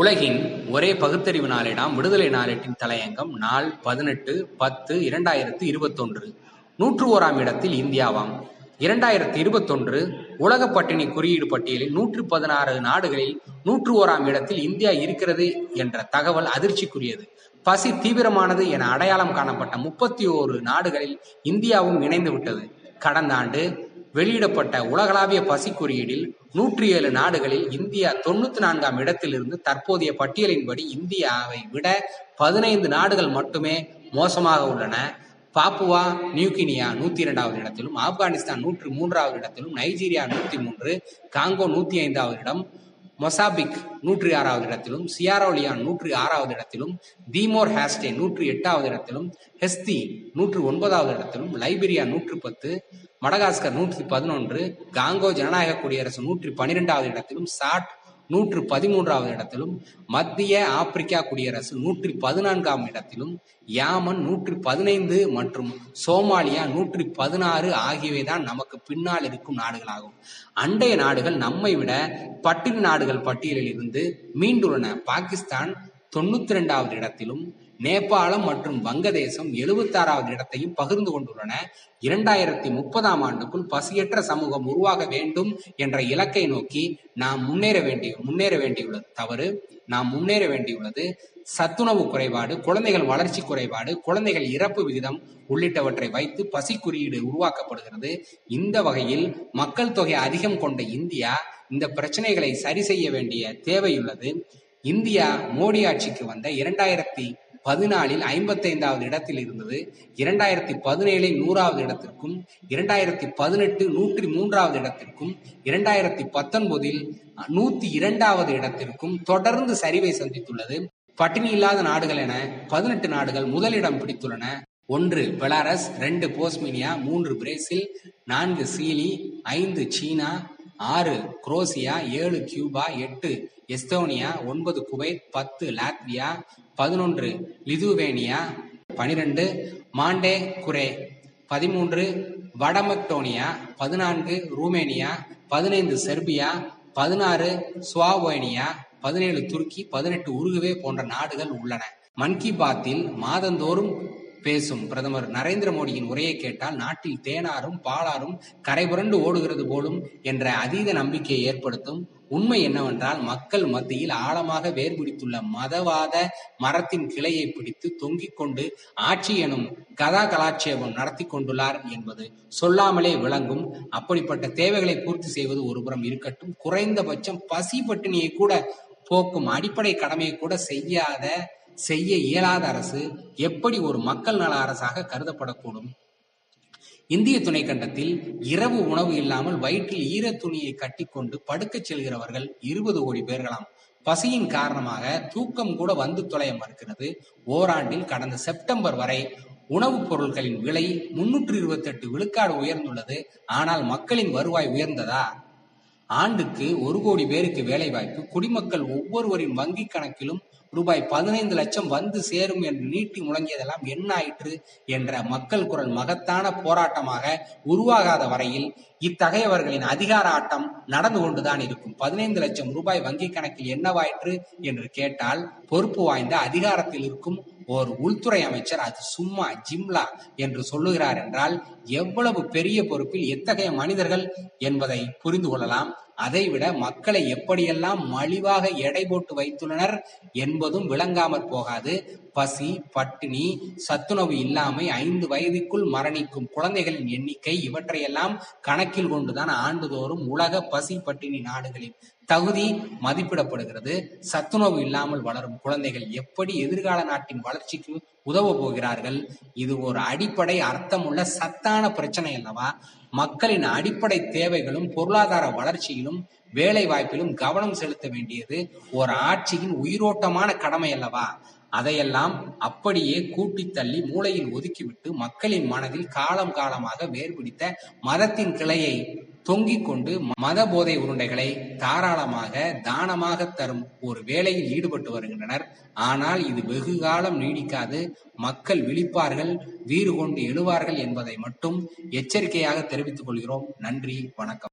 உலகின் ஒரே பகுத்தறிவு நாளிடம் விடுதலை நாளேட்டின் தலையங்கம் நாள் பதினெட்டு பத்து இரண்டாயிரத்தி இருபத்தொன்று. நூற்று ஓராம் இடத்தில் இந்தியாவாம். இரண்டாயிரத்து இருபத்தொன்று உலக பட்டினி குறியீடு பட்டியலில் நூற்று பதினாறு நாடுகளில் நூற்று ஓராம் இடத்தில் இந்தியா இருக்கிறது என்ற தகவல் அதிர்ச்சிக்குரியது. பசி தீவிரமானது என அடையாளம் காணப்பட்ட முப்பத்தி ஓரு நாடுகளில் இந்தியாவும் இணைந்து விட்டது கடந்த ஆண்டு வெளியிடப்பட்ட உலகளாவிய பசி குறியீடில் நூற்றி ஏழு நாடுகளில் இந்தியா தொண்ணூத்தி நான்காம் இடத்திலிருந்து தற்போதைய பட்டியலின்படி இந்தியாவை விட பதினைந்து நாடுகள் மட்டுமே மோசமாக உள்ளன. பாப்புவா நியூகினியா நூத்தி இரண்டாவது இடத்திலும் ஆப்கானிஸ்தான் நூற்றி மூன்றாவது இடத்திலும் நைஜீரியா நூத்தி மூன்று காங்கோ நூத்தி ஐந்தாவது இடம் மொசாபிக் நூற்றி ஆறாவது இடத்திலும் சியாரோலியான் நூற்றி ஆறாவது இடத்திலும் தீமோர் ஹேஸ்டே நூற்றி எட்டாவது இடத்திலும் ஹெஸ்தி நூற்றி ஒன்பதாவது இடத்திலும் லைபீரியா நூற்று பத்து மடகாஸ்கர் நூற்றி பதினொன்று காங்கோ ஜனநாயக குடியரசு நூற்றி பனிரெண்டாவது இடத்திலும் சாட் நூற்று பதிமூன்றாவது இடத்திலும் மத்திய ஆப்பிரிக்கா குடியரசு நூற்றி பதினான்காம் இடத்திலும் யாமன் நூற்றி பதினைந்து மற்றும் சோமாலியா நூற்றி பதினாறு ஆகியவை தான் நமக்கு பின்னால் இருக்கும் நாடுகளாகும். அண்டைய நாடுகள் நம்மை விட பட்டினி நாடுகள் பட்டியலில் இருந்து மீண்டுள்ளன. பாகிஸ்தான் தொண்ணூத்தி ரெண்டாவது இடத்திலும் நேபாளம் மற்றும் வங்கதேசம் எழுபத்தாறாவது இடத்தையும் பகிர்ந்து கொண்டுள்ளன. இரண்டாயிரத்தி முப்பதாம் ஆண்டுக்குள் பசியற்ற சமூகம் உருவாக வேண்டும் என்ற இலக்கை நோக்கி நாம் முன்னேற வேண்டிய முன்னேற வேண்டியுள்ளது. தவறு. நாம் முன்னேற வேண்டியுள்ளது சத்துணவு குறைபாடு குழந்தைகள் வளர்ச்சி குறைபாடு குழந்தைகள் இறப்பு விகிதம் உள்ளிட்டவற்றை வைத்து பசி குறியீடு உருவாக்கப்படுகிறது. இந்த வகையில் மக்கள் தொகை அதிகம் கொண்ட இந்தியா இந்த பிரச்சனைகளை சரி செய்ய வேண்டிய தேவையுள்ளது. இந்தியா மோடி ஆட்சிக்கு வந்த இரண்டாயிரத்தி பதினாலில் ஐம்பத்தைந்தாவது இடத்தில் இருந்தது இரண்டாயிரத்தி பதினேழில் நூறாவது இடத்திற்கும் இரண்டாயிரத்தி பதினெட்டு நூற்றி மூன்றாவது இடத்திற்கும் இரண்டாயிரத்தி பத்தொன்பதில் நூத்தி இரண்டாவது இடத்திற்கும் தொடர்ந்து சரிவை சந்தித்துள்ளது. பட்டினி இல்லாத நாடுகள் என பதினெட்டு நாடுகள் முதலிடம் பிடித்துள்ளன. ஒன்று பெலாரஸ் ரெண்டு போஸ்மினியா மூன்று பிரேசில் நான்கு சீலி ஐந்து சீனா ஆறு குரோசியா ஏழு கியூபா எட்டு எஸ்தோனியா ஒன்பது குவைத் பத்து லாத்வியா பதினொன்று லிதுவேனியா. பனிரெண்டு மாண்டே குரே. பதிமூன்று வடமக்டோனியா பதினான்கு ரூமேனியா. பதினைந்து செர்பியா. பதினாறு சுவாவோனியா. பதினேழு துருக்கி. பதினெட்டு உருகுவே போன்ற நாடுகள் உள்ளன. மன் கி பாத்தில் மாதந்தோறும் பேசும் பிரதமர் நரேந்திர மோடியின் உரையை கேட்டால் நாட்டில் தேனாரும் பாலாரும் கரைபுரண்டு ஓடுகிறது போலும் என்ற அதீத நம்பிக்கையை ஏற்படுத்தும். உண்மை என்னவென்றால் மக்கள் மத்தியில் ஆழமாக வேர்பிடித்துள்ள மதவாத மரத்தின் கிளையை பிடித்து தொங்கிக் கொண்டு ஆட்சி எனும் கதா கலாட்சேபம் நடத்தி கொண்டுள்ளார் என்பது சொல்லாமலே விளங்கும். அப்படிப்பட்ட தேவைகளை பூர்த்தி செய்வது ஒருபுறம் இருக்கட்டும். குறைந்தபட்சம் பசி பட்டினியை கூட போக்கும் அடிப்படை கடமையை கூட செய்யாத செய்ய இயலாத அரசு எப்படி ஒரு மக்கள் நல அரசாக கருதப்படக்கூடும்? இந்திய துணைக்கண்டத்தில் இரவு உணவு இல்லாமல் வயிற்றில் ஈர துணியை கட்டிக்கொண்டு படுக்கச் செல்கிறவர்கள் இருபது கோடி பேர்களாம். பசியின் காரணமாக தூக்கம் கூட வந்து தொலைய மறுக்கிறது. ஓராண்டில் கடந்த செப்டம்பர் வரை உணவுப் பொருட்களின் விலை முன்னூற்று இருபத்தி எட்டு விழுக்காடு உயர்ந்துள்ளது. ஆனால் மக்களின் வருவாய் உயர்ந்ததா? ஆண்டுக்கு ஒரு கோடி பேருக்கு வேலை வாய்ப்பு குடிமக்கள் ஒவ்வொருவரின் வங்கி கணக்கிலும் ரூபாய் பதினைந்து லட்சம் வந்து சேரும் என்று நீட்டி முழங்கியதெல்லாம் என்ன ஆயிற்று என்ற மக்கள் குரல் மகத்தான போராட்டமாக உருவாகாத வரையில் இத்தகையவர்களின் அதிகார ஆட்டம் நடந்து கொண்டுதான் இருக்கும். பதினைந்து லட்சம் ரூபாய் வங்கி கணக்கில் என்னவாயிற்று என்று கேட்டால் பொறுப்பு வாய்ந்த அதிகாரத்தில் இருக்கும் ஓர் உள்துறை அமைச்சர் அது சும்மா ஜிம்லா என்று சொல்லுகிறார் என்றால் எவ்வளவு பெரிய பொறுப்பில் எத்தகைய மனிதர்கள் என்பதை புரிந்து கொள்ளலாம். அதைவிட மக்களை எப்படியெல்லாம் மலிவாக எடை போட்டு வைத்துள்ளனர் என்பதும் விளங்காமற் போகாது. பசி பட்டினி சத்துணவு இல்லாமை ஐந்து வயதுக்குள் மரணிக்கும் குழந்தைகளின் எண்ணிக்கை இவற்றையெல்லாம் கணக்கில் கொண்டுதான் ஆண்டுதோறும் உலக பசி பட்டினி நாடுகளின் தகுதி மதிப்பிடப்படுகிறது. சத்துணவு இல்லாமல் வளரும் குழந்தைகள் எப்படி எதிர்கால நாட்டின் வளர்ச்சிக்கு உதவ போகிறார்கள்? இது ஒரு அடிப்படை அர்த்தமுள்ள சத்தான பிரச்சனை அல்லவா? மக்களின் அடிப்படை தேவைகளும் பொருளாதார வளர்ச்சியிலும் வேலை வாய்ப்பிலும் கவனம் செலுத்த வேண்டியது ஒரு ஆட்சியின் உயிரோட்டமான கடமை அல்லவா அதையெல்லாம் அப்படியே கூட்டி தள்ளி மூளையில் ஒதுக்கிவிட்டு மக்களின் மனதில் காலம் காலமாக வேர்பிடித்த மதத்தின் கிளையை தொங்கிக் கொண்டு மத போதை உருண்டைகளை தாராளமாக தானமாக தரும் ஒரு வேலையில் ஈடுபட்டு வருகின்றனர். ஆனால் இது வெகு காலம் நீடிக்காது. மக்கள் விழிப்பார்கள் வீறு கொண்டு எழுவார்கள் என்பதை மட்டும் எச்சரிக்கையாக தெரிவித்துக் கொள்கிறோம். நன்றி வணக்கம்.